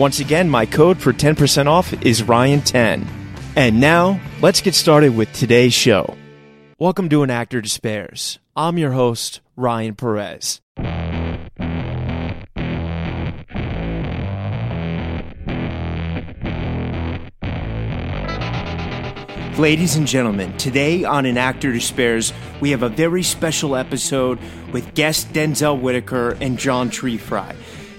Once again, my code for 10% off is Ryan10. And now, let's get started with today's show. Welcome to An Actor Despairs. I'm your host, Ryan Perez. Ladies and gentlemen, today on An Actor Despairs, we have a very special episode with guest Denzel Whitaker and John Treefry.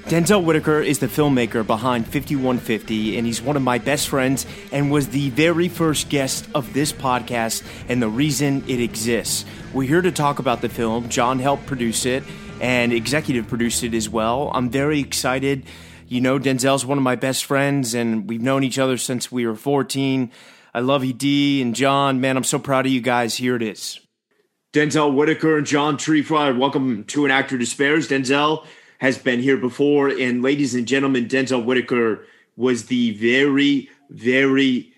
Denzel Whitaker is the filmmaker behind 5150, and he's one of my best friends and was the very first guest of this podcast and the reason it exists. We're here to talk about the film. John helped produce it and executive produced it as well. I'm very excited. You know, Denzel's one of my best friends, and we've known each other since we were 14. I love you, D and John. Man, I'm so proud of you guys. Here it is. Denzel Whitaker and John Treefry, welcome to An Actor Despairs. Denzel has been here before. And ladies and gentlemen, Denzel Whitaker was the very, very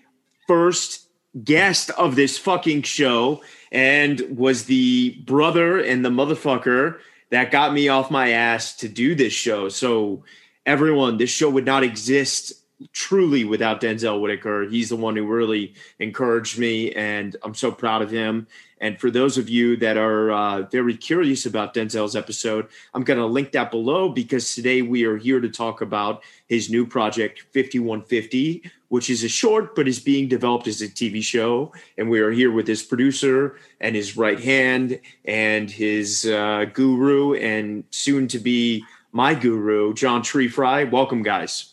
first guest of this fucking show and was the brother and the motherfucker that got me off my ass to do this show. So, everyone, this show would not exist truly without Denzel Whitaker. He's the one who really encouraged me, and I'm so proud of him. And for those of you that are uh, very curious about Denzel's episode, I'm going to link that below because today we are here to talk about his new project, 5150, which is a short but is being developed as a TV show. And we are here with his producer and his right hand and his uh, guru and soon to be my guru, John Tree Fry. Welcome, guys.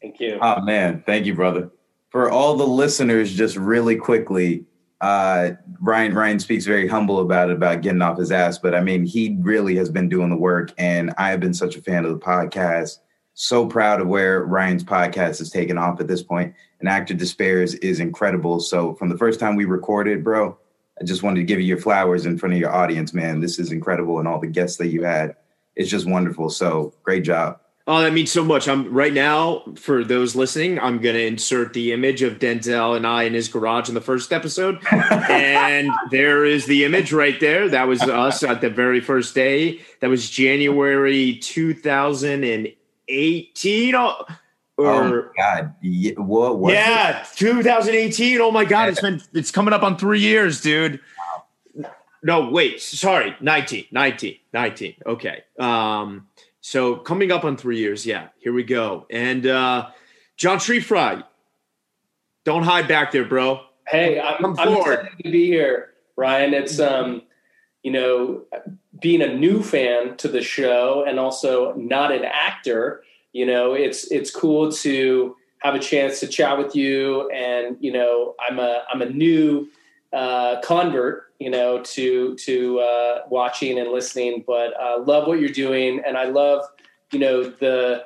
Thank you. Oh man, thank you, brother. For all the listeners, just really quickly, uh, Ryan Ryan speaks very humble about it, about getting off his ass, but I mean, he really has been doing the work, and I have been such a fan of the podcast. So proud of where Ryan's podcast has taken off at this point. An actor despairs is incredible. So from the first time we recorded, bro, I just wanted to give you your flowers in front of your audience, man. This is incredible, and all the guests that you had. It's just wonderful. So great job. Oh, that means so much. I'm right now for those listening. I'm going to insert the image of Denzel and I in his garage in the first episode, and there is the image right there. That was us at the very first day. That was January 2018. Oh, or, oh God, yeah, what? what yeah, 2018. Oh my God, it's been it's coming up on three years, dude. No, wait, sorry, 19, 19, 19. Okay. Um, so coming up on three years, yeah, here we go. And uh, John Treefry, don't hide back there, bro. Hey, I'm, I'm excited to be here, Ryan. It's um, you know, being a new fan to the show and also not an actor. You know, it's it's cool to have a chance to chat with you. And you know, I'm a I'm a new uh, convert, you know, to to uh, watching and listening. But uh, love what you're doing, and I love, you know, the,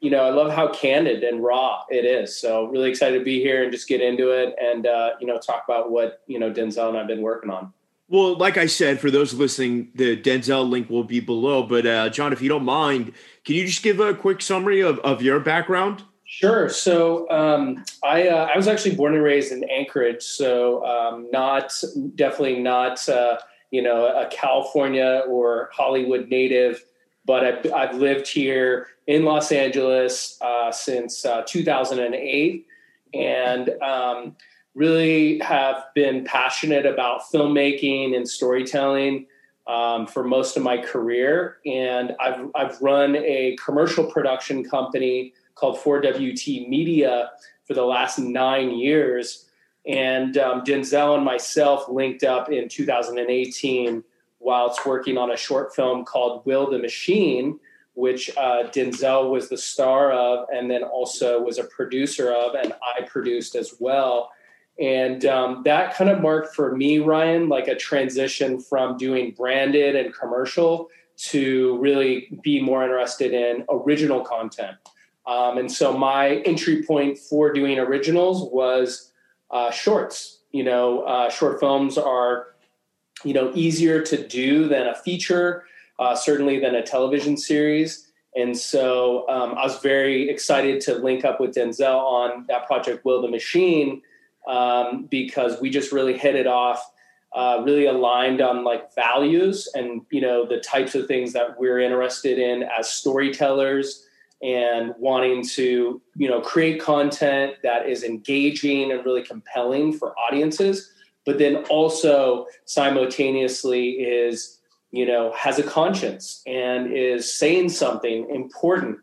you know, I love how candid and raw it is. So really excited to be here and just get into it, and uh, you know, talk about what you know Denzel and I've been working on. Well, like I said, for those listening, the Denzel link will be below. But uh, John, if you don't mind, can you just give a quick summary of, of your background? Sure. So um, I uh, I was actually born and raised in Anchorage, so um, not definitely not uh, you know a California or Hollywood native, but I've, I've lived here in Los Angeles uh, since uh, 2008, and um, really have been passionate about filmmaking and storytelling um, for most of my career. And I've, I've run a commercial production company called 4WT Media for the last nine years. And um, Denzel and myself linked up in 2018 whilst working on a short film called Will the Machine, which uh, Denzel was the star of and then also was a producer of, and I produced as well. And um, that kind of marked for me, Ryan, like a transition from doing branded and commercial to really be more interested in original content. Um, and so my entry point for doing originals was uh, shorts. You know, uh, short films are, you know, easier to do than a feature, uh, certainly than a television series. And so um, I was very excited to link up with Denzel on that project, Will the Machine, um, because we just really hit it off. Uh, really aligned on like values and you know the types of things that we're interested in as storytellers and wanting to you know create content that is engaging and really compelling for audiences but then also simultaneously is you know has a conscience and is saying something important.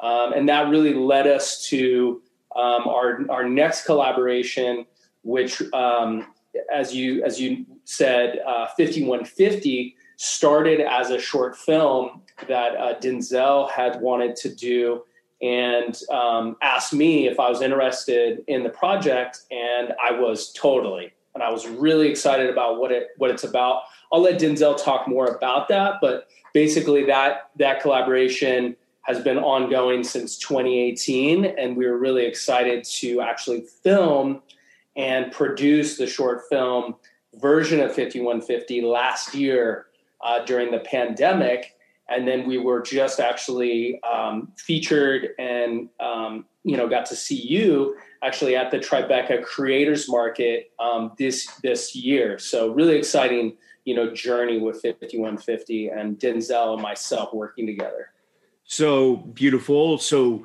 Um, and that really led us to um, our our next collaboration, which um, as you as you said, uh, 5150 started as a short film that uh, Denzel had wanted to do and um, asked me if I was interested in the project, and I was totally. And I was really excited about what it what it's about. I'll let Denzel talk more about that, but basically that that collaboration has been ongoing since 2018, and we were really excited to actually film and produce the short film version of 5150 last year uh, during the pandemic. And then we were just actually um, featured and um, you know got to see you actually at the Tribeca Creators Market um, this this year. So really exciting you know journey with 5150 and Denzel and myself working together. So beautiful. So,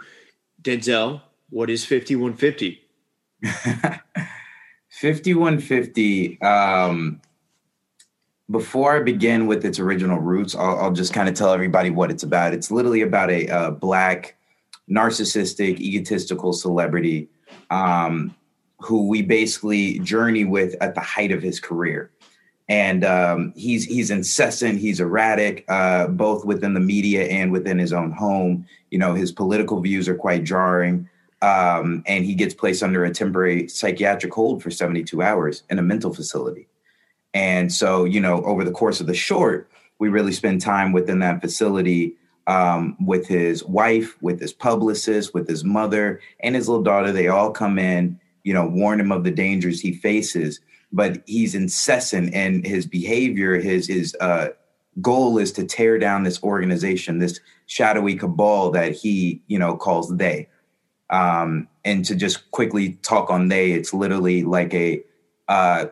Denzel, what is 5150? 5150. Um, before I begin with its original roots, I'll, I'll just kind of tell everybody what it's about. It's literally about a, a black, narcissistic, egotistical celebrity um, who we basically journey with at the height of his career and um, he's he's incessant. He's erratic, uh, both within the media and within his own home. You know, his political views are quite jarring, um, and he gets placed under a temporary psychiatric hold for 72 hours in a mental facility. And so, you know, over the course of the short, we really spend time within that facility um, with his wife, with his publicist, with his mother, and his little daughter. They all come in, you know, warn him of the dangers he faces but he's incessant in his behavior. His his uh, goal is to tear down this organization, this shadowy cabal that he you know calls they. Um, and to just quickly talk on they, it's literally like a uh,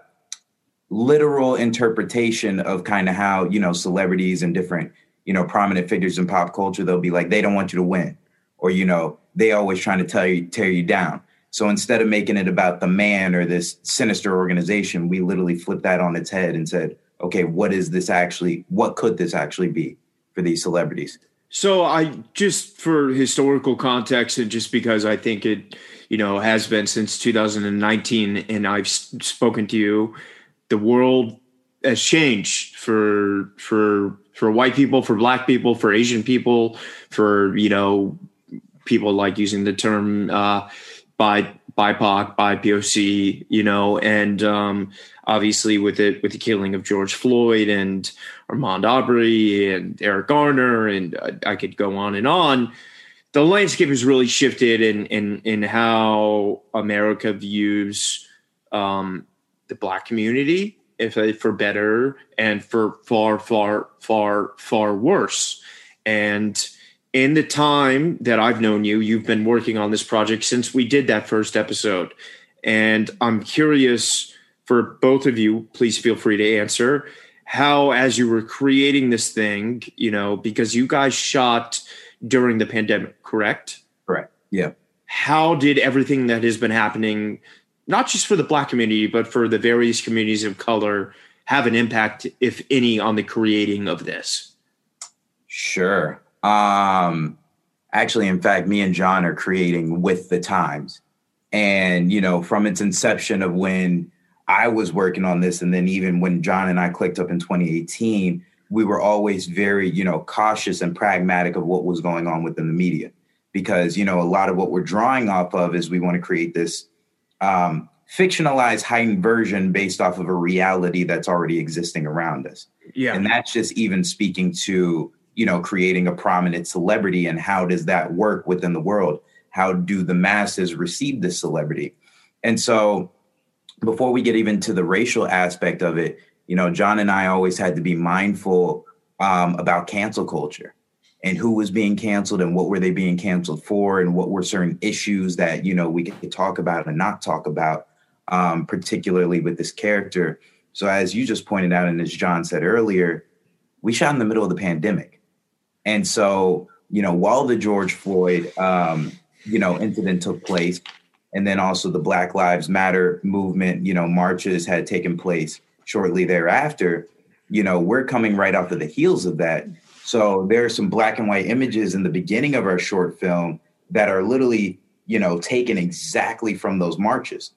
literal interpretation of kind of how you know celebrities and different you know prominent figures in pop culture. They'll be like they don't want you to win, or you know they always trying to tell you tear you down. So instead of making it about the man or this sinister organization, we literally flipped that on its head and said, okay, what is this actually? What could this actually be for these celebrities? So I just for historical context and just because I think it, you know, has been since 2019 and I've spoken to you, the world has changed for for for white people, for black people, for Asian people, for you know, people like using the term uh, by BIPOC, by POC, you know, and um, obviously with it with the killing of George Floyd and Ahmaud Arbery and Eric Garner, and I, I could go on and on. The landscape has really shifted in in in how America views um, the black community, if for better and for far, far, far, far worse. And in the time that I've known you, you've been working on this project since we did that first episode. And I'm curious for both of you, please feel free to answer. how, as you were creating this thing, you know, because you guys shot during the pandemic, correct? Correct. Yeah. How did everything that has been happening, not just for the Black community, but for the various communities of color, have an impact, if any, on the creating of this? Sure. Um, actually, in fact, me and John are creating with the times. And, you know, from its inception of when I was working on this, and then even when John and I clicked up in 2018, we were always very, you know, cautious and pragmatic of what was going on within the media. Because, you know, a lot of what we're drawing off of is we want to create this um, fictionalized heightened version based off of a reality that's already existing around us. Yeah. And that's just even speaking to, you know, creating a prominent celebrity and how does that work within the world? How do the masses receive this celebrity? And so before we get even to the racial aspect of it, you know, John and I always had to be mindful um, about cancel culture and who was being canceled and what were they being canceled for and what were certain issues that, you know, we could talk about and not talk about, um, particularly with this character. So as you just pointed out, and as John said earlier, we shot in the middle of the pandemic. And so, you know, while the George Floyd, um, you know, incident took place, and then also the Black Lives Matter movement, you know, marches had taken place shortly thereafter. You know, we're coming right off of the heels of that. So there are some black and white images in the beginning of our short film that are literally, you know, taken exactly from those marches.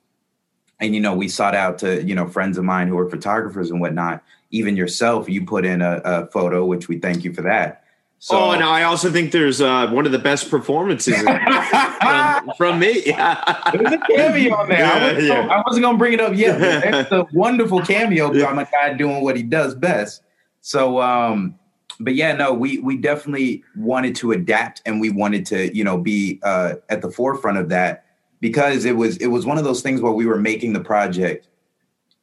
And you know, we sought out to, you know, friends of mine who are photographers and whatnot. Even yourself, you put in a, a photo, which we thank you for that so, oh, and I also think there's uh, one of the best performances from, from, me. There's a cameo on there. Yeah, I, wasn't, yeah. I wasn't gonna bring it up yet. It's a wonderful cameo from a guy doing what he does best. So, um, but yeah, no, we we definitely wanted to adapt, and we wanted to, you know, be uh, at the forefront of that because it was it was one of those things where we were making the project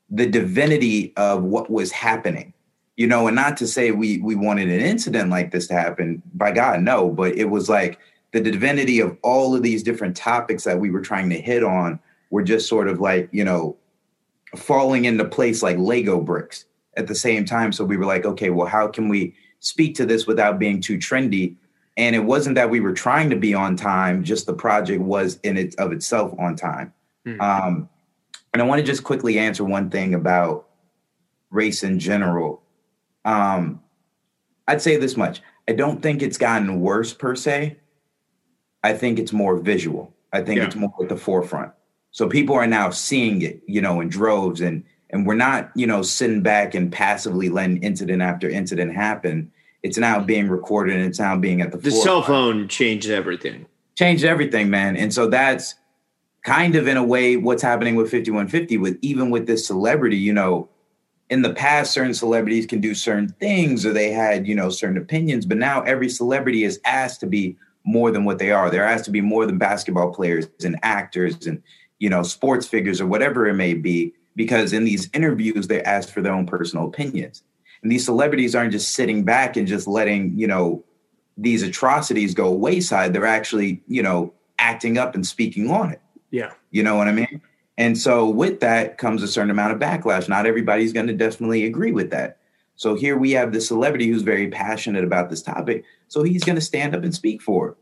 the divinity of what was happening you know, and not to say we we wanted an incident like this to happen, by God, no, but it was like the divinity of all of these different topics that we were trying to hit on were just sort of like, you know, falling into place like Lego bricks at the same time. So we were like, okay, well, how can we speak to this without being too trendy? And it wasn't that we were trying to be on time, just the project was in it of itself on time. Mm-hmm. Um, and I want to just quickly answer one thing about race in general. Um, I'd say this much. I don't think it's gotten worse per se. I think it's more visual. I think yeah. it's more at the forefront. So people are now seeing it, you know, in droves and and we're not, you know, sitting back and passively letting incident after incident happen. It's now mm-hmm. being recorded and it's now being at the The cell phone changed everything. Changed everything, man. And so that's kind of in a way what's happening with 5150 with even with this celebrity, you know, in the past certain celebrities can do certain things or they had you know certain opinions but now every celebrity is asked to be more than what they are they're asked to be more than basketball players and actors and you know sports figures or whatever it may be because in these interviews they ask for their own personal opinions and these celebrities aren't just sitting back and just letting you know these atrocities go wayside they're actually you know acting up and speaking on it yeah you know what i mean and so with that comes a certain amount of backlash. Not everybody's going to definitely agree with that. So here we have this celebrity who's very passionate about this topic. So he's going to stand up and speak for it.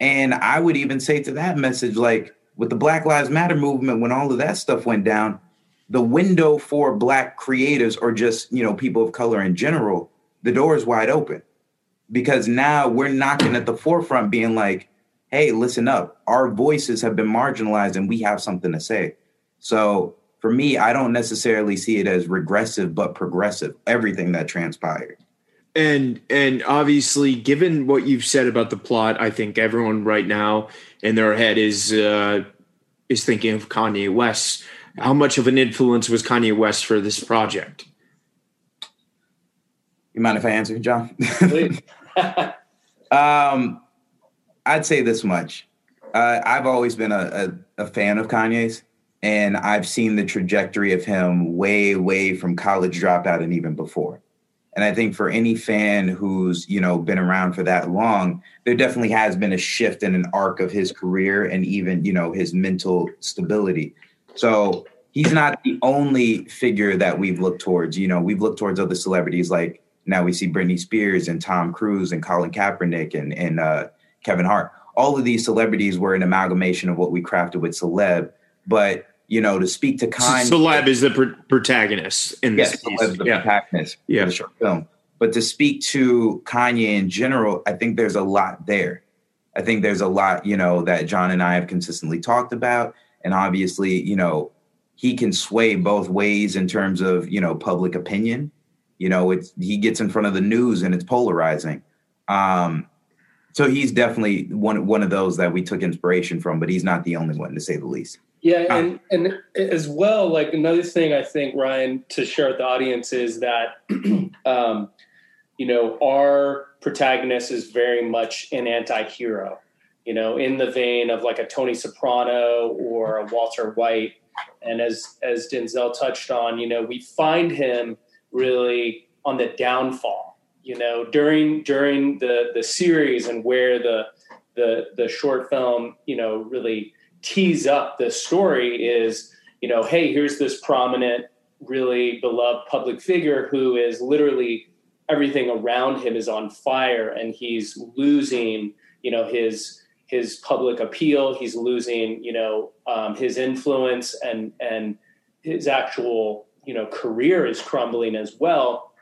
And I would even say to that message, like with the Black Lives Matter movement, when all of that stuff went down, the window for black creatives or just, you know, people of color in general, the door is wide open. Because now we're knocking at the forefront being like, hey, listen up. Our voices have been marginalized and we have something to say. So for me, I don't necessarily see it as regressive, but progressive, everything that transpired. And and obviously, given what you've said about the plot, I think everyone right now in their head is uh, is thinking of Kanye West. How much of an influence was Kanye West for this project? You mind if I answer, John? um, I'd say this much. Uh, I've always been a, a, a fan of Kanye's and I've seen the trajectory of him way, way from college dropout and even before. And I think for any fan who's, you know, been around for that long, there definitely has been a shift in an arc of his career and even, you know, his mental stability. So he's not the only figure that we've looked towards. You know, we've looked towards other celebrities like now we see Britney Spears and Tom Cruise and Colin Kaepernick and and uh, Kevin Hart. All of these celebrities were an amalgamation of what we crafted with celeb. But you know, to speak to Kanye, celeb is the pr- protagonist in yes, this. The yeah. protagonist yeah. the short film. But to speak to Kanye in general, I think there's a lot there. I think there's a lot, you know, that John and I have consistently talked about. And obviously, you know, he can sway both ways in terms of, you know, public opinion. You know, it's he gets in front of the news and it's polarizing. Um, so he's definitely one one of those that we took inspiration from, but he's not the only one to say the least. Yeah, and and as well, like another thing I think Ryan to share with the audience is that, um, you know, our protagonist is very much an anti-hero you know in the vein of like a tony soprano or a walter white. And as as denzel touched on you know we find him really on the downfall you know during during the the series and where the the the short film you know really tease up the story is you know hey here's this prominent really beloved public figure who is literally everything around him is on fire and he's losing you know his his public appeal he's losing you know um, his influence and and his actual you know career is crumbling as well.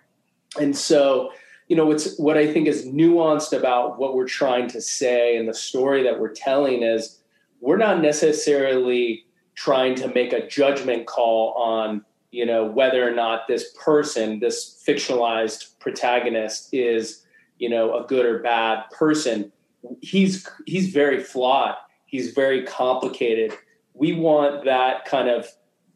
And so you know what's what i think is nuanced about what we're trying to say and the story that we're telling is we're not necessarily trying to make a judgment call on you know whether or not this person this fictionalized protagonist is you know a good or bad person he's he's very flawed. He's very complicated. We want that kind of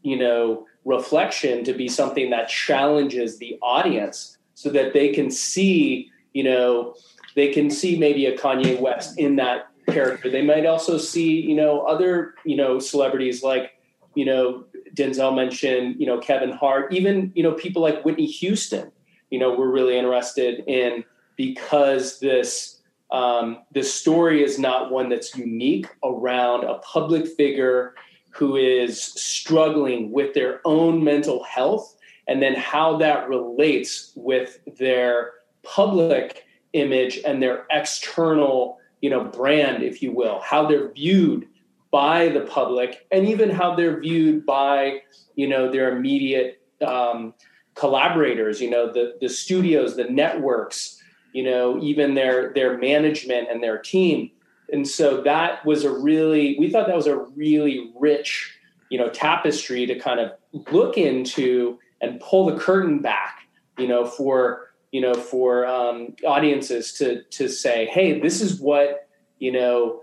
you know reflection to be something that challenges the audience so that they can see you know they can see maybe a Kanye West in that character. They might also see you know other you know celebrities like you know Denzel mentioned, you know, Kevin Hart, even, you know, people like Whitney Houston, you know, we're really interested in because this um, this story is not one that's unique around a public figure who is struggling with their own mental health and then how that relates with their public image and their external you know brand if you will how they're viewed by the public and even how they're viewed by you know their immediate um, collaborators you know the the studios the networks you know even their their management and their team. And so that was a really we thought that was a really rich you know tapestry to kind of look into and pull the curtain back you know for you know for um, audiences to to say hey this is what you know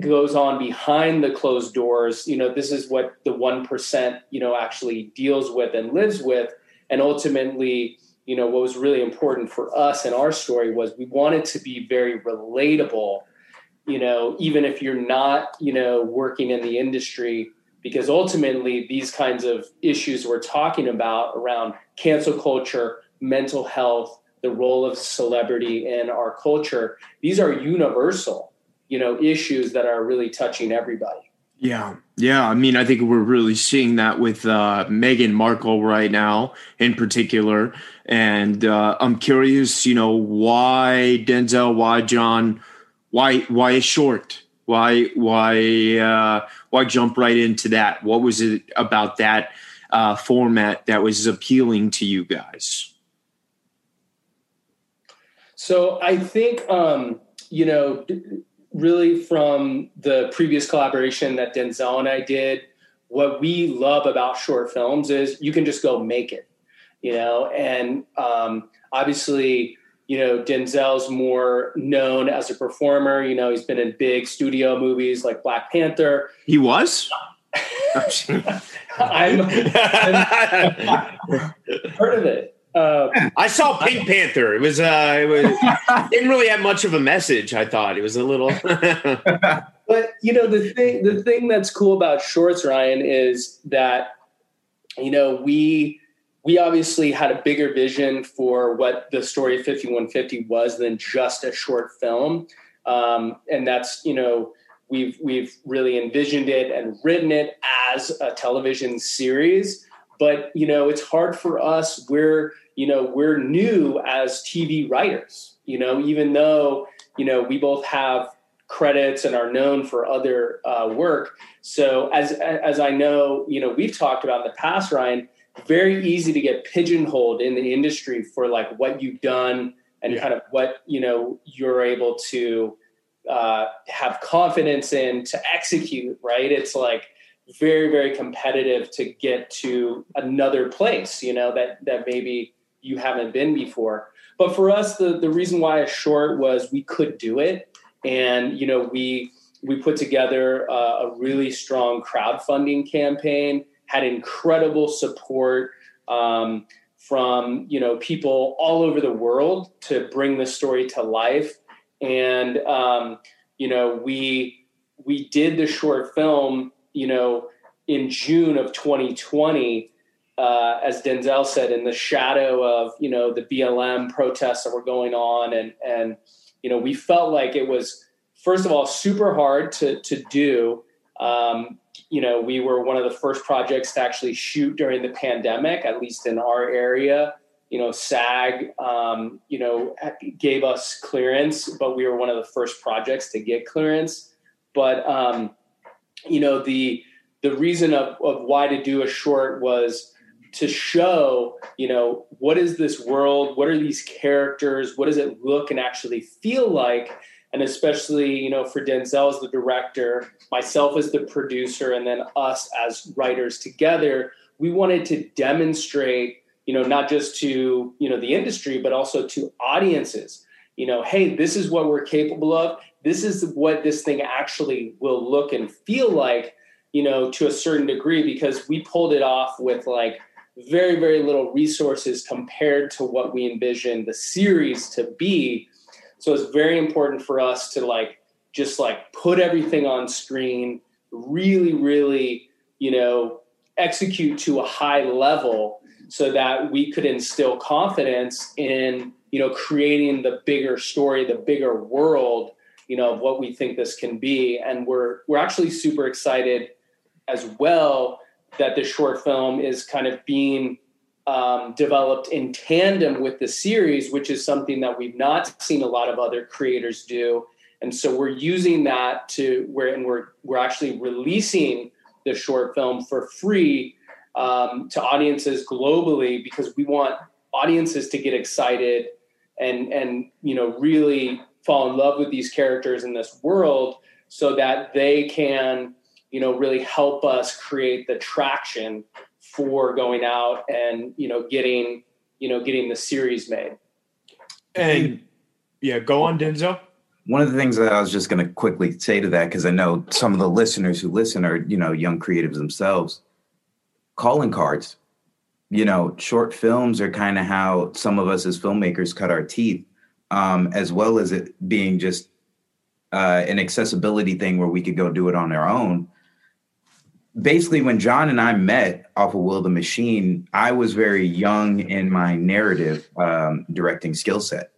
goes on behind the closed doors. You know this is what the 1% you know actually deals with and lives with. And ultimately you know what was really important for us in our story was we wanted to be very relatable you know even if you're not you know working in the industry because ultimately these kinds of issues we're talking about around cancel culture mental health the role of celebrity in our culture these are universal you know issues that are really touching everybody yeah. Yeah i mean i think we're really seeing that with uh, meghan markle right now in particular. And uh, i'm curious you know why denzel why john why why short? Why why uh, why jump right into that? What was it about that uh, format that was appealing to you guys? So i think um, you know really from the previous collaboration that Denzel and I did, what we love about short films is you can just go make it, you know, and um, obviously, you know, Denzel's more known as a performer. You know, he's been in big studio movies like Black Panther. He was. I'm, I'm heard of it. Uh, I saw Pink Panther. It was uh, it was didn't really have much of a message. I thought it was a little. but you know the thing the thing that's cool about shorts, Ryan, is that you know we we obviously had a bigger vision for what the story of 5150 was than just a short film, um, and that's you know we've we've really envisioned it and written it as a television series. But you know, it's hard for us. We're you know we're new as TV writers. You know, even though you know we both have credits and are known for other uh, work. So as as I know, you know, we've talked about in the past, Ryan. Very easy to get pigeonholed in the industry for like what you've done and yeah. kind of what you know you're able to uh, have confidence in to execute. Right? It's like very very competitive to get to another place. You know that that maybe you haven't been before. But for us, the the reason why a short was we could do it and you know we we put together a, a really strong crowdfunding campaign had incredible support um, from you know people all over the world to bring the story to life and um, you know we we did the short film you know in june of 2020 uh, as denzel said in the shadow of you know the blm protests that were going on and and you know, we felt like it was first of all super hard to to do. Um, you know, we were one of the first projects to actually shoot during the pandemic, at least in our area. You know, SAG, um, you know, gave us clearance, but we were one of the first projects to get clearance. But um, you know, the the reason of, of why to do a short was to show, you know, what is this world? What are these characters? What does it look and actually feel like? And especially, you know, for Denzel as the director, myself as the producer, and then us as writers together, we wanted to demonstrate, you know, not just to, you know, the industry, but also to audiences, you know, hey, this is what we're capable of. This is what this thing actually will look and feel like, you know, to a certain degree, because we pulled it off with like very, very little resources compared to what we envision the series to be. So it's very important for us to like just like put everything on screen, really, really, you know, execute to a high level so that we could instill confidence in, you know, creating the bigger story, the bigger world, you know, of what we think this can be. And we're we're actually super excited as well that the short film is kind of being um, developed in tandem with the series, which is something that we've not seen a lot of other creators do. And so we're using that to where, and we're we're actually releasing the short film for free um, to audiences globally because we want audiences to get excited and and you know really fall in love with these characters in this world so that they can you know, really help us create the traction for going out and, you know, getting, you know, getting the series made. And yeah, go on, Denzel. One of the things that I was just going to quickly say to that, because I know some of the listeners who listen are, you know, young creatives themselves, calling cards, you know, short films are kind of how some of us as filmmakers cut our teeth, um, as well as it being just uh, an accessibility thing where we could go do it on our own basically when John and I met off of Will the Machine, I was very young in my narrative um, directing skill set.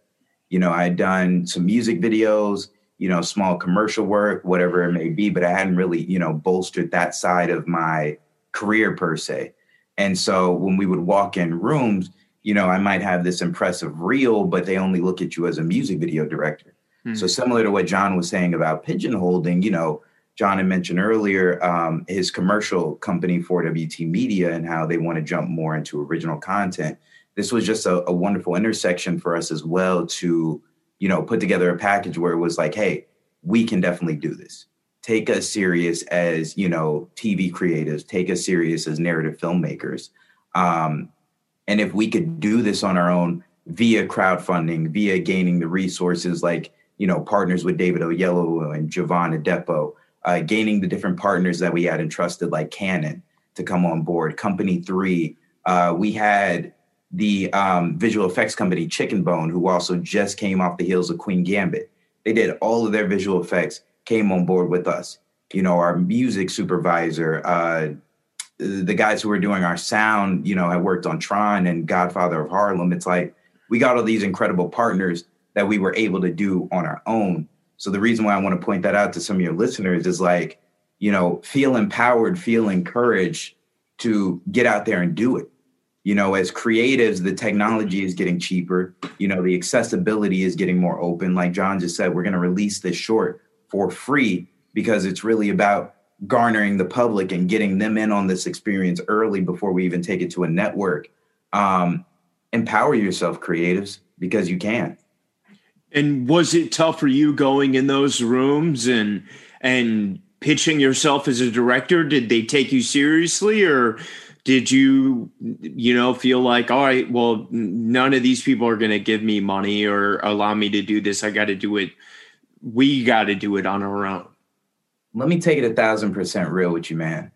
You know, I had done some music videos, you know, small commercial work, whatever it may be, but I hadn't really, you know, bolstered that side of my career per se. And so when we would walk in rooms, you know, I might have this impressive reel, but they only look at you as a music video director. Mm-hmm. So similar to what John was saying about pigeonholing, you know, John had mentioned earlier um, his commercial company 4WT Media and how they want to jump more into original content. This was just a, a wonderful intersection for us as well to, you know, put together a package where it was like, hey, we can definitely do this. Take us serious as, you know, TV creatives, take us serious as narrative filmmakers. Um, and if we could do this on our own via crowdfunding, via gaining the resources like, you know, partners with David Oyelowo and Jovan Adepo, uh, gaining the different partners that we had entrusted, like Canon, to come on board. Company three, uh, we had the um, visual effects company Chicken Bone, who also just came off the heels of Queen Gambit. They did all of their visual effects, came on board with us. You know, our music supervisor, uh, the guys who were doing our sound, you know, had worked on Tron and Godfather of Harlem. It's like we got all these incredible partners that we were able to do on our own So the reason why I want to point that out to some of your listeners is like, you know, feel empowered, feel encouraged to get out there and do it. You know, as creatives, the technology is getting cheaper. You know, the accessibility is getting more open. Like John just said, we're going to release this short for free because it's really about garnering the public and getting them in on this experience early before we even take it to a network. Um, empower yourself, creatives, because you can. And was it tough for you going in those rooms and and pitching yourself as a director? Did they take you seriously or did you you know feel like all right well none of these people are going to give me money or allow me to do this. I got to do it. We got to do it on our own. Let me take it a thousand percent real with you man.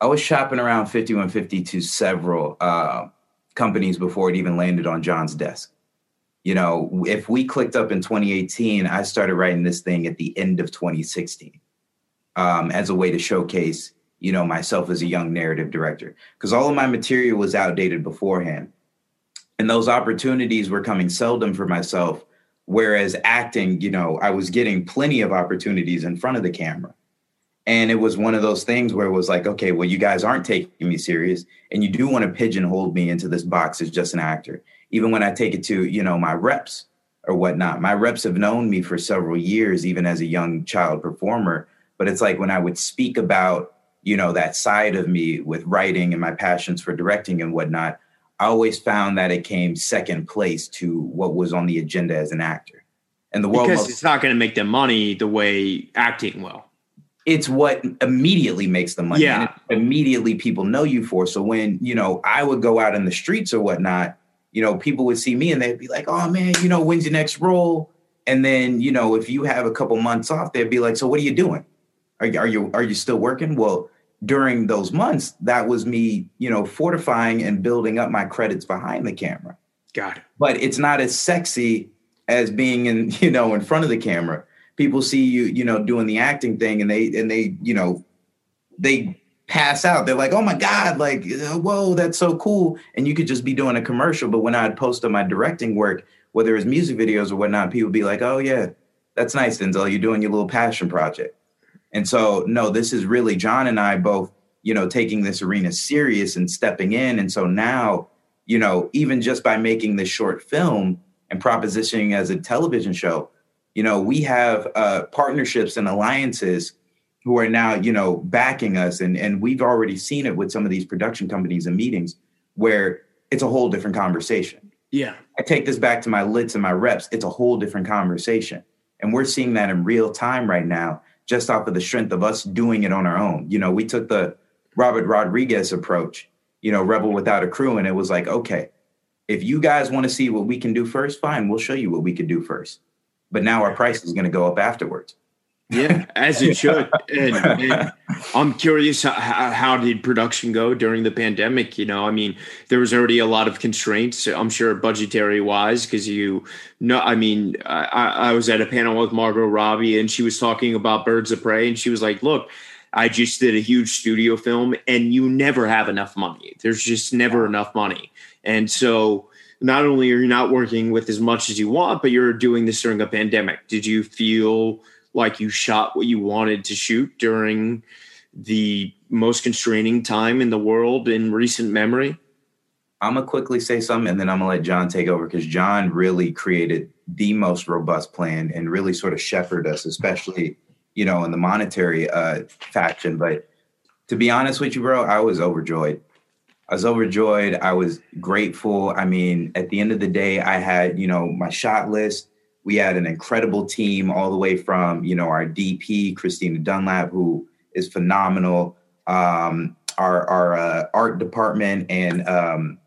I was shopping around 5150 to several uh, companies before it even landed on john's desk you know, if we clicked up in 2018, I started writing this thing at the end of 2016 um, as a way to showcase, you know, myself as a young narrative director because all of my material was outdated beforehand. And those opportunities were coming seldom for myself. Whereas acting, you know, I was getting plenty of opportunities in front of the camera. And it was one of those things where it was like, okay, well, you guys aren't taking me serious. And you do want to pigeonhole me into this box as just an actor even when I take it to, you know, my reps or whatnot. My reps have known me for several years, even as a young child performer. But it's like when I would speak about, you know, that side of me with writing and my passions for directing and whatnot, I always found that it came second place to what was on the agenda as an actor. And the world because it's not going to make them money the way acting will. It's what immediately makes the money. Yeah. immediately people know you for. So when, you know, I would go out in the streets or whatnot, you know, people would see me and they'd be like, oh man, you know, when's your next role? And then, you know, if you have a couple months off, they'd be like, so what are you doing? Are you, are you, are you still working? Well, during those months, that was me, you know, fortifying and building up my credits behind the camera. Got it. But it's not as sexy as being in, you know, in front of the camera. People see you, you know, doing the acting thing and they, and they, you know, they pass out. They're like, oh my God, like, whoa, that's so cool. And you could just be doing a commercial. But when I'd post on my directing work, whether it's music videos or whatnot, people be like, oh yeah, that's nice, Denzel. You're doing your little passion project. And so, no, this is really John and I both, you know, taking this arena serious and stepping in. And so now, you know, even just by making this short film and propositioning as a television show, you know, we have uh, partnerships and alliances who are now you know backing us. And and we've already seen it with some of these production companies and meetings where it's a whole different conversation. Yeah. I take this back to my lits and my reps. It's a whole different conversation. And we're seeing that in real time right now just off of the strength of us doing it on our own. You know we took the robert rodriguez approach you know rebel without a crew and it was like okay if you guys want to see what we can do first fine we'll show you what we can do first. But now our price is going to go up afterwards yeah, as it should. And, and I'm curious how, how, did production go during the pandemic? You know, I mean, there was already a lot of constraints. I'm sure budgetary wise, because you know, I mean, I, I was at a panel with Margot Robbie, and she was talking about Birds of Prey, and she was like, "Look." I just did a huge studio film, and you never have enough money. There's just never enough money. And so, not only are you not working with as much as you want, but you're doing this during a pandemic. Did you feel like you shot what you wanted to shoot during the most constraining time in the world in recent memory? I'm gonna quickly say something and then I'm gonna let John take over because John really created the most robust plan and really sort of shepherded us, especially you know in the monetary uh, faction. But to be honest with you, bro, I was overjoyed. I was overjoyed. I was grateful. I mean, at the end of the day, I had you know my shot list. We had an incredible team all the way from, you know, our DP, Christina Dunlap, who is phenomenal, um, our, our uh, art department and um,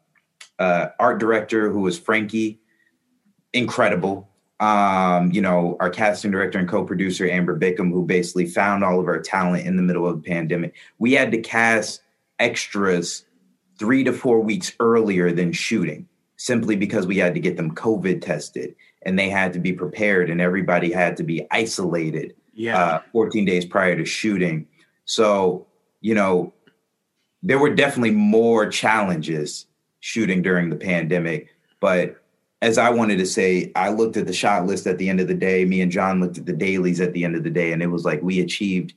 uh, art director, who was Frankie, incredible. Um, you know, our casting director and co-producer, Amber Bickham, who basically found all of our talent in the middle of the pandemic. We had to cast extras three to four weeks earlier than shooting simply because we had to get them COVID tested and they had to be prepared and everybody had to be isolated yeah. Uh, 14 days prior to shooting. So, you know, there were definitely more challenges shooting during the pandemic, but as I wanted to say, I looked at the shot list at the end of the day. Me and John looked at the dailies at the end of the day, and it was like we achieved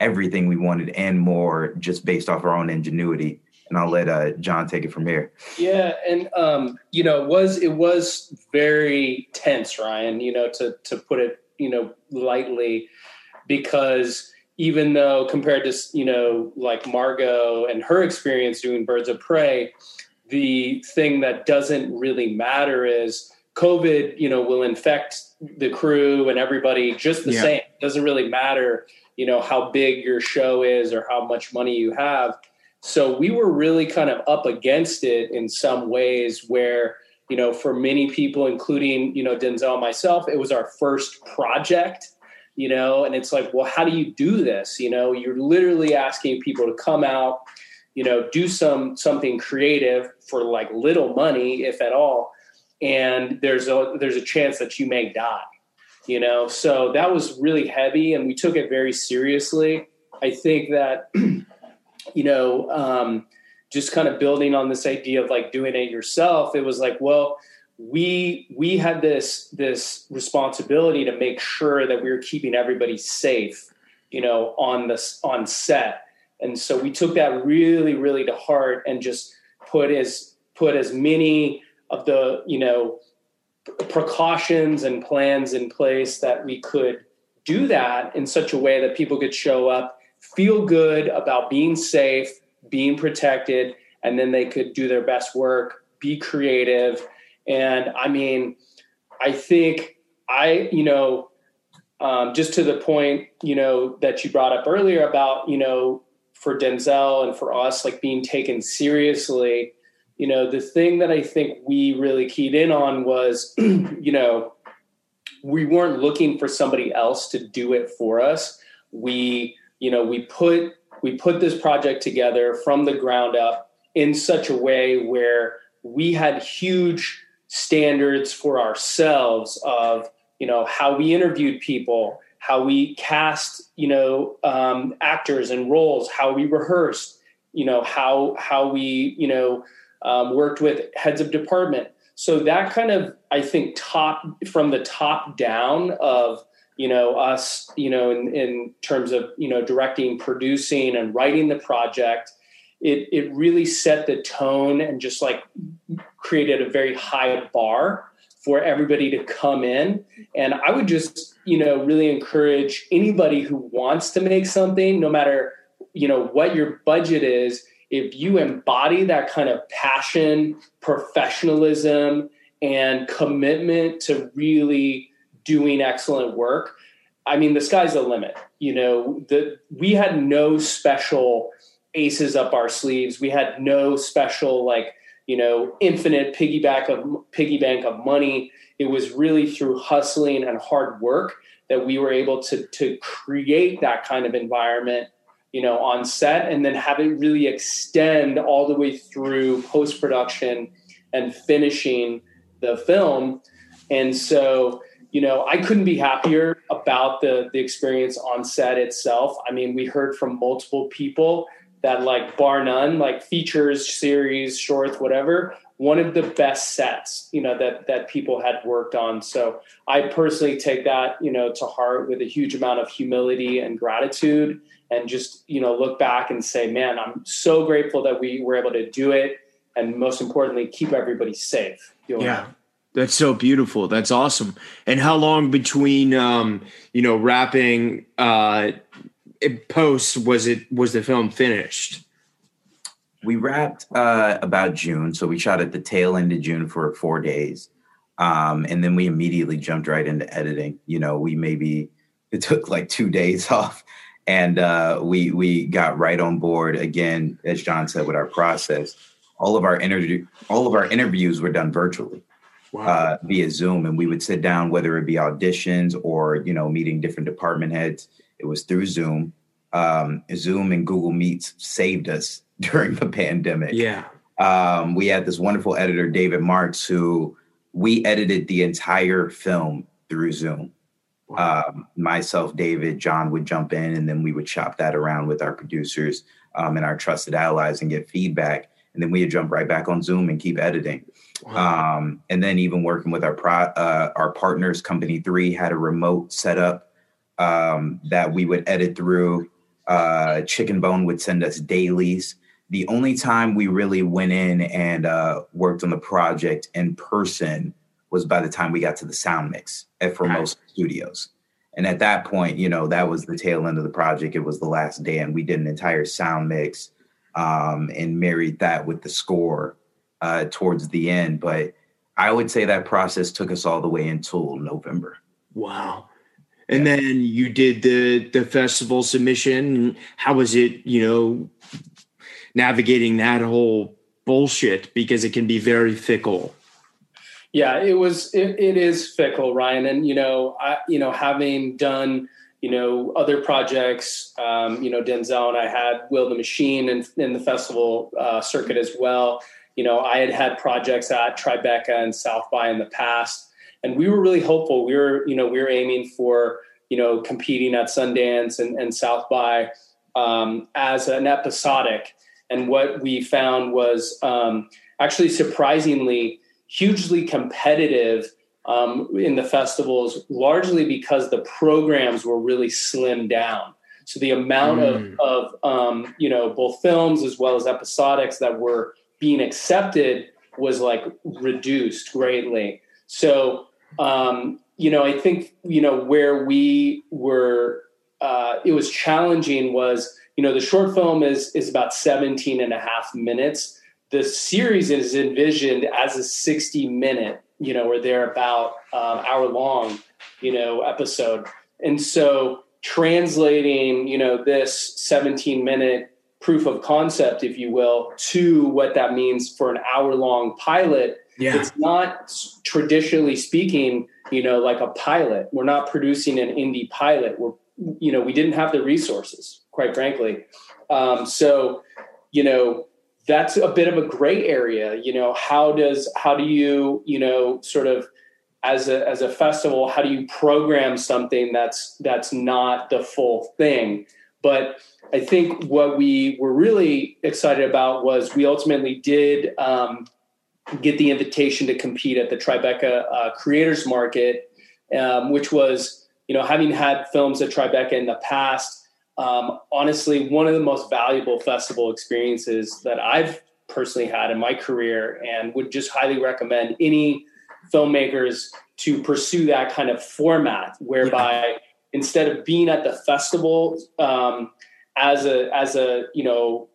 everything we wanted and more just based off our own ingenuity. And I'll let uh, John take it from here. Yeah, and um, you know, it was it was very tense, Ryan. You know, to to put it you know lightly, because even though compared to you know like Margot and her experience doing Birds of Prey, the thing that doesn't really matter is COVID, you know, will infect the crew and everybody just the yeah. same. It doesn't really matter, you know, how big your show is or how much money you have. So we were really kind of up against it in some ways where, you know, for many people, including, you know, Denzel and myself, it was our first project, you know, and it's like, well, how do you do this? You know, you're literally asking people to come out, you know do some something creative for like little money if at all and there's a there's a chance that you may die you know so that was really heavy and we took it very seriously i think that you know um, just kind of building on this idea of like doing it yourself it was like well we we had this this responsibility to make sure that we were keeping everybody safe you know on this on set. And so we took that really, really to heart and just put as put as many of the you know precautions and plans in place that we could do that in such a way that people could show up, feel good about being safe, being protected, and then they could do their best work, be creative. And I mean, I think I, you know, um, just to the point, you know, that you brought up earlier about, you know, for Denzel and for us, like being taken seriously, you know, the thing that I think we really keyed in on was, you know, we weren't looking for somebody else to do it for us. We, you know, we put we put this project together from the ground up in such a way where we had huge standards for ourselves of, you know, how we interviewed people, how we cast, you know, um, actors and roles, how we rehearsed, you know, how how we, you know, um, worked with heads of department. So that kind of, I think, top from the top down of you know us, you know, in, in terms of you know directing, producing, and writing the project. It, it really set the tone and just like created a very high bar for everybody to come in. And I would just, you know, really encourage anybody who wants to make something, no matter, you know, what your budget is, if you embody that kind of passion, professionalism, and commitment to really doing excellent work, I mean, the sky's the limit. You know, the we had no special aces up our sleeves. We had no special like you know, infinite piggyback of piggy bank of money. It was really through hustling and hard work that we were able to to create that kind of environment, you know, on set and then have it really extend all the way through post production and finishing the film. And so, you know, I couldn't be happier about the the experience on set itself. I mean, we heard from multiple people that like bar none, like features, series, shorts, whatever, one of the best sets, you know, that that people had worked on. So I personally take that, you know, to heart with a huge amount of humility and gratitude and just, you know, look back and say, man, I'm so grateful that we were able to do it and most importantly, keep everybody safe. Yeah. That's so beautiful. That's awesome. And how long between um, you know, wrapping uh post was it was the film finished? We wrapped uh, about June, so we shot at the tail end of June for four days, um, and then we immediately jumped right into editing. You know, we maybe it took like two days off, and uh, we we got right on board again, as John said, with our process. All of our interview all of our interviews were done virtually. Wow. Uh, via Zoom, and we would sit down, whether it be auditions or you know meeting different department heads, it was through Zoom. Um, Zoom and Google Meets saved us during the pandemic. Yeah. Um, we had this wonderful editor, David Marks, who we edited the entire film through Zoom. Wow. Um, myself, David, John would jump in, and then we would chop that around with our producers um, and our trusted allies and get feedback. And then we had jump right back on Zoom and keep editing. Wow. Um, and then even working with our pro, uh, our partners, Company Three had a remote setup um, that we would edit through. Uh, Chicken Bone would send us dailies. The only time we really went in and uh, worked on the project in person was by the time we got to the sound mix at Formosa right. Studios. And at that point, you know, that was the tail end of the project. It was the last day, and we did an entire sound mix um, and married that with the score uh, towards the end. But I would say that process took us all the way until November. Wow. And yeah. then you did the the festival submission. How was it, you know, navigating that whole bullshit because it can be very fickle? Yeah, it was. It, it is fickle, Ryan, and you know, I, you know, having done you know other projects, um, you know, Denzel and I had Will the Machine in, in the festival uh, circuit as well. You know, I had had projects at Tribeca and South by in the past, and we were really hopeful. We were, you know, we were aiming for you know competing at Sundance and, and South by um, as an episodic. And what we found was um, actually surprisingly hugely competitive um, in the festivals, largely because the programs were really slimmed down. So the amount mm. of, of um, you know both films as well as episodics that were being accepted was like reduced greatly. So um, you know, I think you know where we were. Uh, it was challenging was you know the short film is is about 17 and a half minutes the series is envisioned as a 60 minute, you know, or thereabout um, hour long, you know, episode. And so translating, you know, this 17 minute proof of concept, if you will, to what that means for an hour long pilot, yeah. it's not traditionally speaking, you know, like a pilot. We're not producing an indie pilot. We're, you know, we didn't have the resources, quite frankly. Um, so, you know, that's a bit of a gray area you know how does how do you you know sort of as a as a festival how do you program something that's that's not the full thing? But i think what we were really excited about was we ultimately did um, get the invitation to compete at the tribeca uh, creators market um, which was you know having had films at tribeca in the past um, honestly one of the most valuable festival experiences that I've personally had in my career and would just highly recommend any filmmakers to pursue that kind of format whereby yeah. instead of being at the festival um, as a as a you know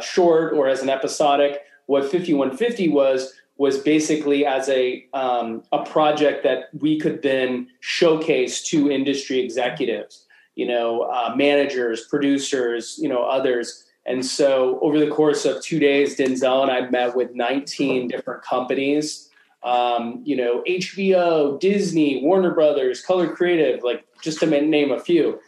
short or as an episodic what 5150 was was basically as a um, a project that we could then showcase to industry executives you know, uh, managers, producers, you know, others. And so over the course of two days, Denzel and I met with 19 different companies, um, you know, HBO, Disney, Warner Brothers, Color Creative, like just to name a few.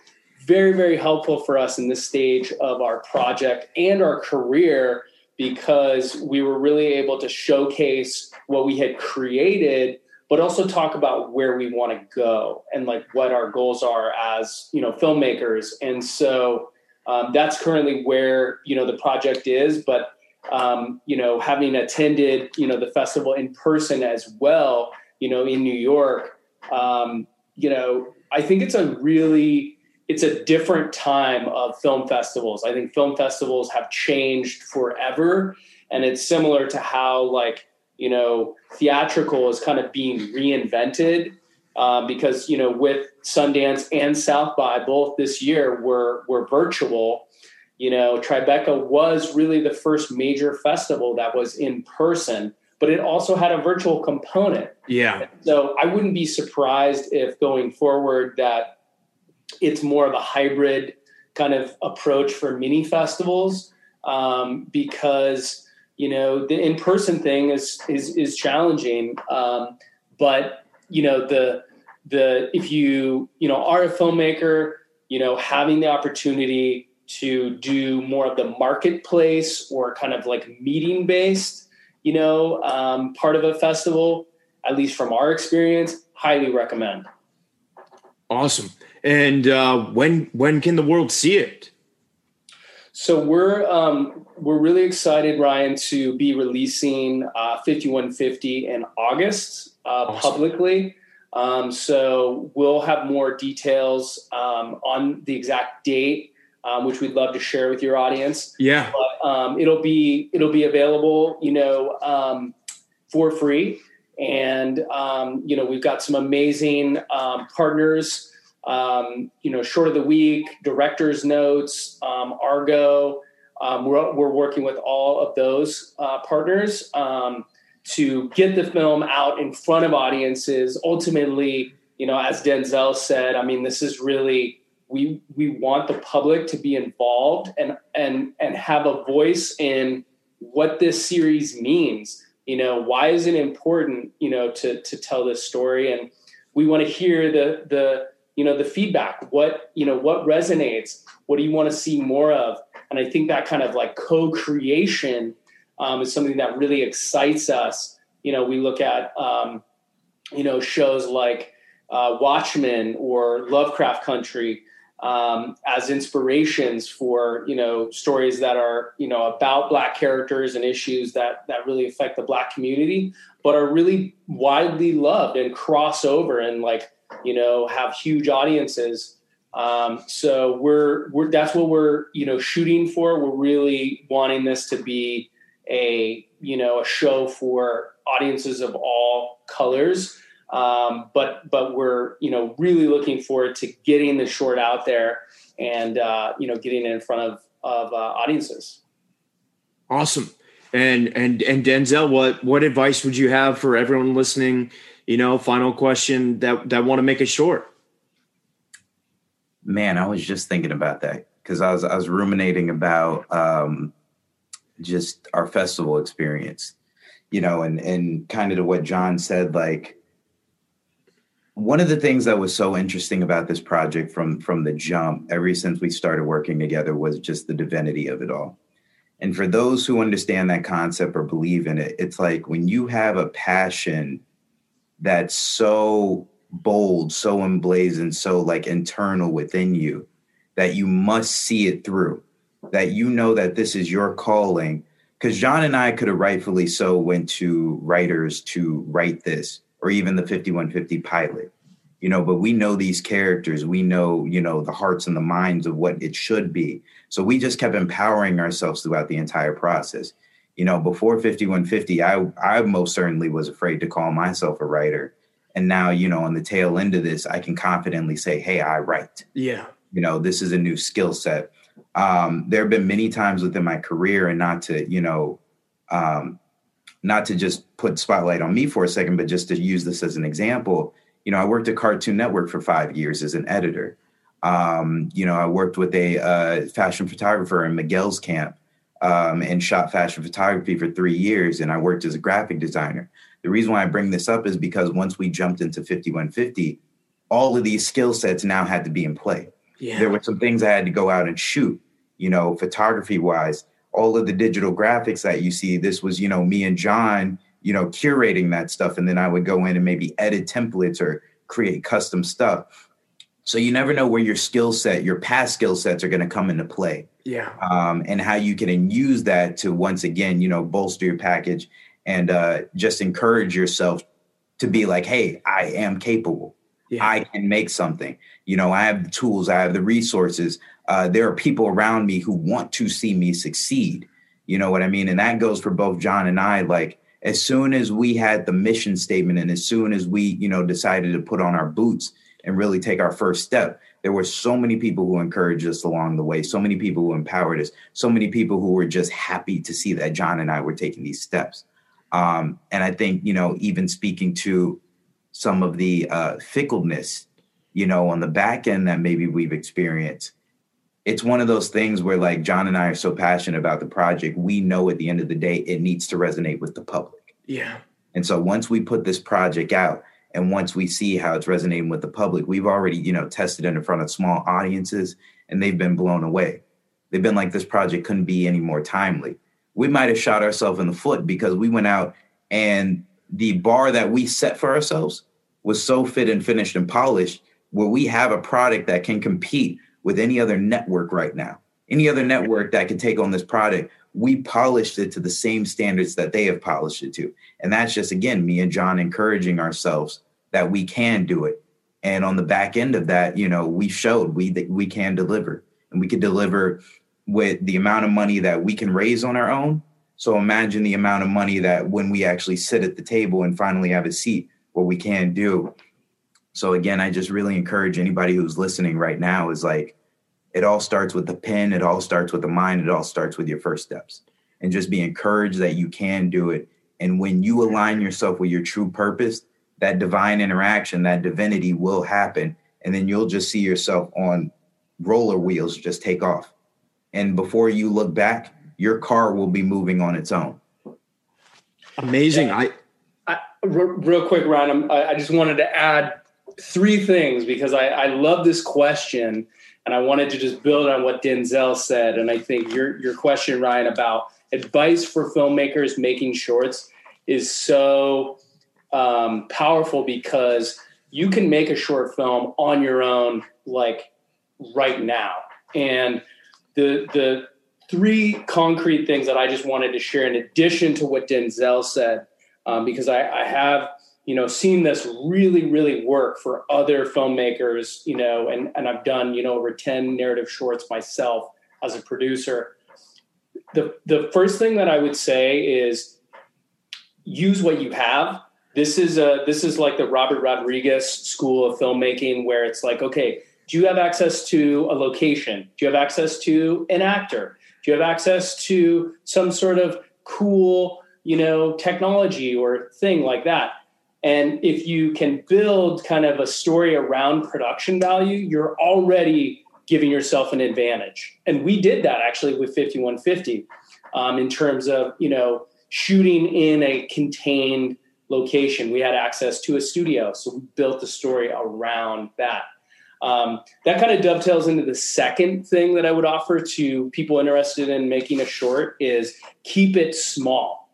Very, very helpful for us in this stage of our project and our career because we were really able to showcase what we had created but also talk about where we want to go and like what our goals are as you know filmmakers. And so um, that's currently where you know the project is but um, you know having attended you know the festival in person as well you know in new york um, you know i think it's a really it's a different time of film festivals. I think film festivals have changed forever and it's similar to how like you know, theatrical is kind of being reinvented um, because you know with Sundance and South by both this year were were virtual. You know, Tribeca was really the first major festival that was in person, but it also had a virtual component. Yeah. So I wouldn't be surprised if going forward that it's more of a hybrid kind of approach for mini festivals um, because you know the in-person thing is is is challenging um, but you know the the if you you know are a filmmaker you know having the opportunity to do more of the marketplace or kind of like meeting based you know um, part of a festival at least from our experience highly recommend. Awesome. And uh, when when can the world see it So we're um, we're really excited, Ryan, to be releasing uh, 5150 in August uh, awesome. publicly. Um, so we'll have more details um, on the exact date, um, which we'd love to share with your audience. Yeah, but, um, it'll be it'll be available, you know, um, for free, and um, you know we've got some amazing partners. Um, you know, short of the week, director's notes, um, Argo. Um, we're, we're working with all of those uh, partners to get the film out in front of audiences. Ultimately, you know, as Denzel said, I mean, this is really we we want the public to be involved and and and have a voice in what this series means. You know, why is it important? You know, to to tell this story, and we want to hear the the you know the feedback. What you know, what resonates? What do you want to see more of? And I think that kind of like co-creation um, is something that really excites us. You know, we look at um, you know shows like uh, Watchmen or Lovecraft Country um, as inspirations for you know stories that are you know about Black characters and issues that that really affect the Black community, but are really widely loved and cross over and like you know have huge audiences. Um, so we're we're that's what we're you know shooting for. We're really wanting this to be a you know a show for audiences of all colors. Um, but but we're you know really looking forward to getting the short out there and uh, you know getting it in front of of uh, audiences. Awesome. And and and Denzel, what what advice would you have for everyone listening? You know, final question that that want to make it short. Man, I was just thinking about that because I was I was ruminating about um, just our festival experience, you know, and and kind of to what John said, like one of the things that was so interesting about this project from from the jump, ever since we started working together, was just the divinity of it all. And for those who understand that concept or believe in it, it's like when you have a passion that's so bold, so emblazoned, so like internal within you that you must see it through that you know that this is your calling. Because john and i could have rightfully so went to writers to write this or even the 5150 pilot. You know but we know these characters. We know you know the hearts and the minds of what it should be. So we just kept empowering ourselves throughout the entire process you know before 5150 i i most certainly was afraid to call myself a writer and now you know on the tail end of this i can confidently say hey i write yeah you know this is a new skill set um, there have been many times within my career, and not to you know, um, not to just put spotlight on me for a second, but just to use this as an example. You know, I worked at Cartoon Network for five years as an editor. Um, you know, I worked with a uh, fashion photographer in Miguel's camp um, and shot fashion photography for three years, and I worked as a graphic designer. The reason why I bring this up is because once we jumped into 5150, all of these skill sets now had to be in play. Yeah. There were some things I had to go out and shoot, you know, photography wise. All of the digital graphics that you see, this was, you know, me and John, you know, curating that stuff. And then I would go in and maybe edit templates or create custom stuff. So you never know where your skill set, your past skill sets are going to come into play. Yeah. Um, and how you can use that to once again, you know, bolster your package and uh, just encourage yourself to be like, hey, I am capable. Yeah. I can make something. You know, I have the tools, I have the resources. Uh, there are people around me who want to see me succeed. You know what I mean? And that goes for both John and I. Like, as soon as we had the mission statement and as soon as we, you know, decided to put on our boots and really take our first step, there were so many people who encouraged us along the way, so many people who empowered us, so many people who were just happy to see that John and I were taking these steps. Um, and I think, you know, even speaking to some of the uh, fickleness, you know, on the back end that maybe we've experienced. It's one of those things where, like, John and I are so passionate about the project, we know at the end of the day it needs to resonate with the public. Yeah. And so once we put this project out and once we see how it's resonating with the public, we've already, you know, tested it in front of small audiences and they've been blown away. They've been like, this project couldn't be any more timely. We might have shot ourselves in the foot because we went out and the bar that we set for ourselves was so fit and finished and polished where we have a product that can compete with any other network right now. any other network that can take on this product, we polished it to the same standards that they have polished it to. And that's just, again, me and John encouraging ourselves that we can do it. And on the back end of that, you know, we showed we that we can deliver and we could deliver with the amount of money that we can raise on our own. So imagine the amount of money that when we actually sit at the table and finally have a seat, what we can do. So again, I just really encourage anybody who's listening right now is like, it all starts with the pen, it all starts with the mind, it all starts with your first steps. And just be encouraged that you can do it. And when you align yourself with your true purpose, that divine interaction, that divinity will happen. And then you'll just see yourself on roller wheels just take off. And before you look back, your car will be moving on its own. Amazing. Yeah. I, I, real quick, Ryan, I, I just wanted to add three things because I, I love this question and I wanted to just build on what Denzel said. And I think your your question, Ryan, about advice for filmmakers making shorts is so um, powerful because you can make a short film on your own, like right now. And the the three concrete things that I just wanted to share, in addition to what Denzel said, um, because I, I have you know seen this really really work for other filmmakers you know and and i've done you know over 10 narrative shorts myself as a producer the the first thing that i would say is use what you have this is a this is like the robert rodriguez school of filmmaking where it's like okay do you have access to a location? Do you have access to an actor? Do you have access to some sort of cool you know technology or thing like that? And if you can build kind of a story around production value, you're already giving yourself an advantage. And we did that actually with 5150 um, in terms of, you know, shooting in a contained location. We had access to a studio, so we built the story around that. Um, that kind of dovetails into the second thing that I would offer to people interested in making a short is keep it small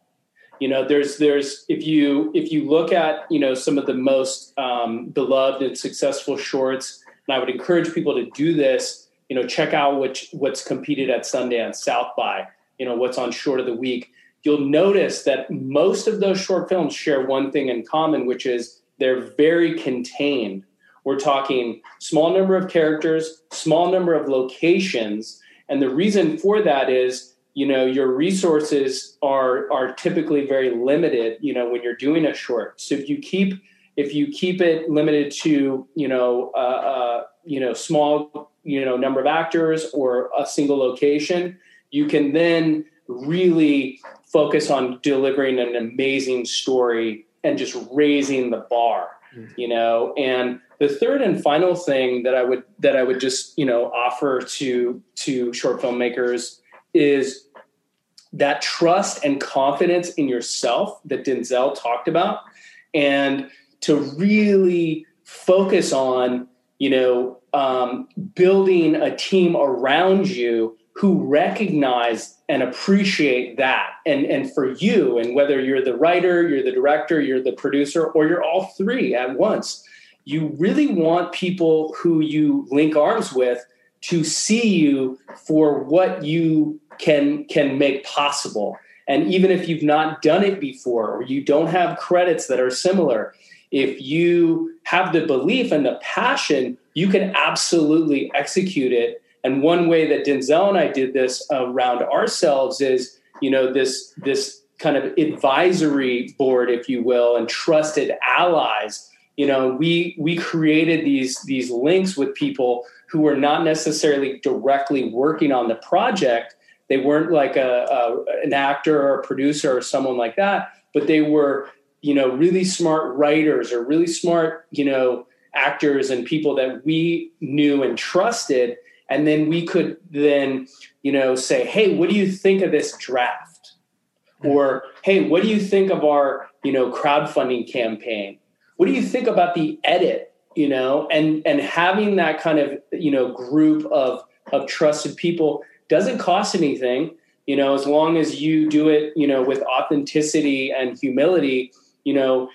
you know there's there's if you if you look at you know some of the most um, beloved and successful shorts and i would encourage people to do this you know check out which what's competed at sundance south by you know what's on short of the week you'll notice that most of those short films share one thing in common which is they're very contained. We're talking small number of characters small number of locations and the reason for that is you know your resources are are typically very limited you know when you're doing a short. So if you keep if you keep it limited to you know uh, uh, you know small you know number of actors or a single location you can then really focus on delivering an amazing story and just raising the bar mm-hmm. you know and the third and final thing that i would that i would just you know offer to to short filmmakers is that trust and confidence in yourself that Denzel talked about, and to really focus on, you know, um, building a team around you who recognize and appreciate that. And, and for you, and whether you're the writer, you're the director, you're the producer, or you're all three at once, you really want people who you link arms with to see you for what you can can make possible and even if you've not done it before or you don't have credits that are similar if you have the belief and the passion you can absolutely execute it and one way that denzel and i did this around ourselves is you know this this kind of advisory board if you will and trusted allies you know we we created these these links with people who were not necessarily directly working on the project they weren't like a, a, an actor or a producer or someone like that, but they were, you know, really smart writers or really smart, you know, actors and people that we knew and trusted. And then we could then, you know, say, hey, what do you think of this draft? Hmm. Or, hey, what do you think of our, you know, crowdfunding campaign? What do you think about the edit? You know, and and having that kind of, you know, group of of trusted people doesn't cost anything you know as long as you do it you know with authenticity and humility you know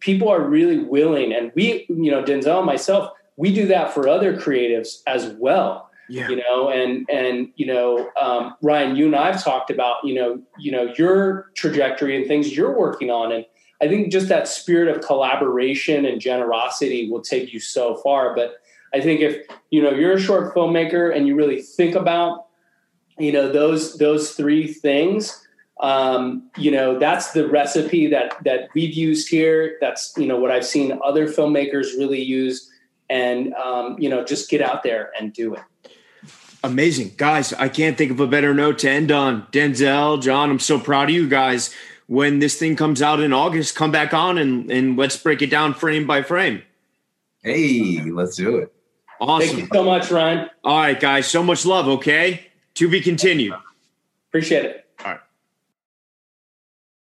people are really willing and we you know denzel and myself we do that for other creatives as well Yeah. You know, and and you know, um, Ryan, you and I've talked about you know you know your trajectory and things you're working on, and I think just that spirit of collaboration and generosity will take you so far. But I think if you know you're a short filmmaker and you really think about you know those those three things um, you know that's the recipe that that we've used here that's you know what i've seen other filmmakers really use and um, you know just get out there and do it amazing. Guys i can't think of a better note to end on. Denzel john i'm so proud of you guys. When this thing comes out in august come back on and and let's break it down frame by frame. Hey let's do it. Awesome. Thank you so much ryan. All right guys so much love okay? To be continued. Appreciate it